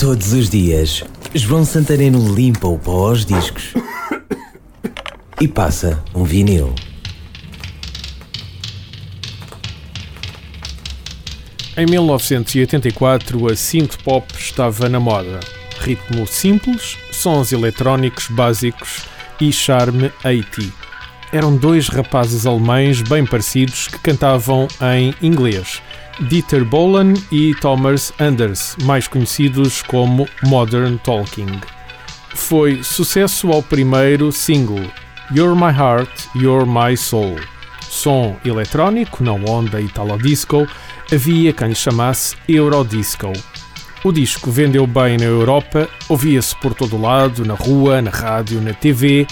Todos os dias, João Santareno limpa o pó aos discos e passa um vinil. Em 1984, a synth pop estava na moda. Ritmo simples, sons eletrónicos básicos e charme 80. Eram dois rapazes alemães bem parecidos que cantavam em inglês. Dieter Bohlen e Thomas Anders, mais conhecidos como Modern Talking. Foi sucesso ao primeiro single, You're My Heart, You're My Soul. Som eletrónico, na onda italo-disco, havia quem chamasse Eurodisco. O disco vendeu bem na Europa, ouvia-se por todo lado, na rua, na rádio, na TV.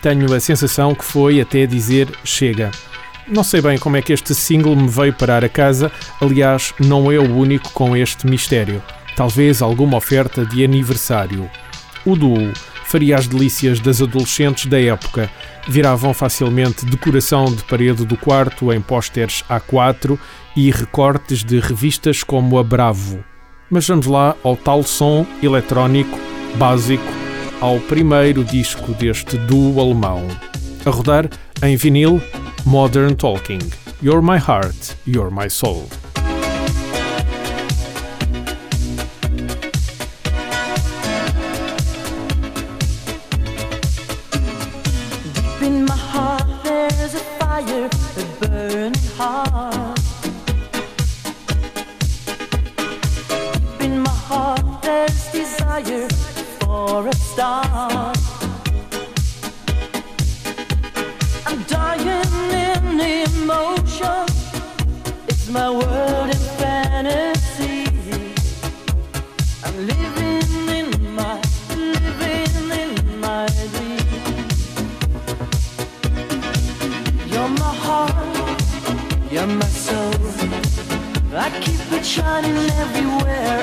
Tenho a sensação que foi até dizer chega. Não sei bem como é que este single me veio parar a casa, aliás, não é o único com este mistério. Talvez alguma oferta de aniversário. O duo faria as delícias das adolescentes da época. Viravam facilmente decoração de parede do quarto em pósteres A4 e recortes de revistas como a Bravo. Mas vamos lá ao tal som eletrónico básico, ao primeiro disco deste duo alemão. A rodar em vinil Modern Talking. You're my heart, you're my soul. Deep in my my world fantasy. I'm living in my, living in my dream. You're my heart, you're my soul. I keep it shining everywhere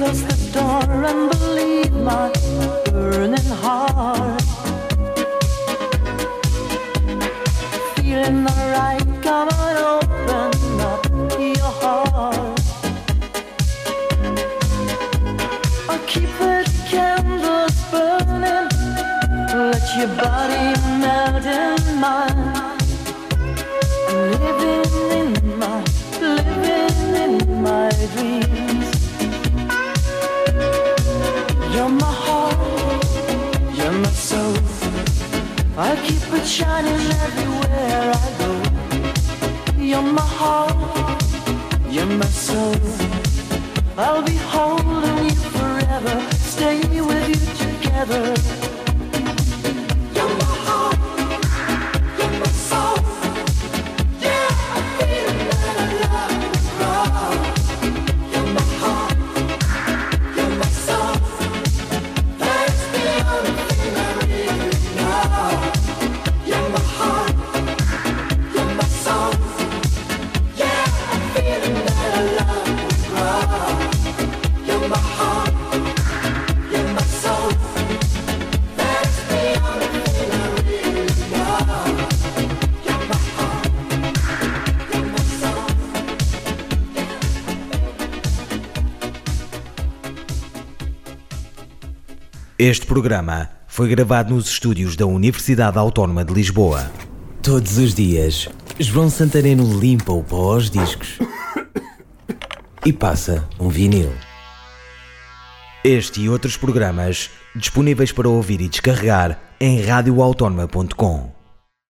close the door and believe my burning heart. Feeling alright, come on, open up your heart. I'll keep the candles burning. Let your body melt in mine. Living in my, living in my dreams. My heart, you're my soul. I'll keep it shining everywhere I go. You're my heart, you're my soul. I'll be holding Este programa foi gravado nos estúdios da Universidade Autónoma de Lisboa. Todos os dias, João Santareno limpa o pó aos discos e passa um vinil. Este e outros programas disponíveis para ouvir e descarregar em radioautónoma.com.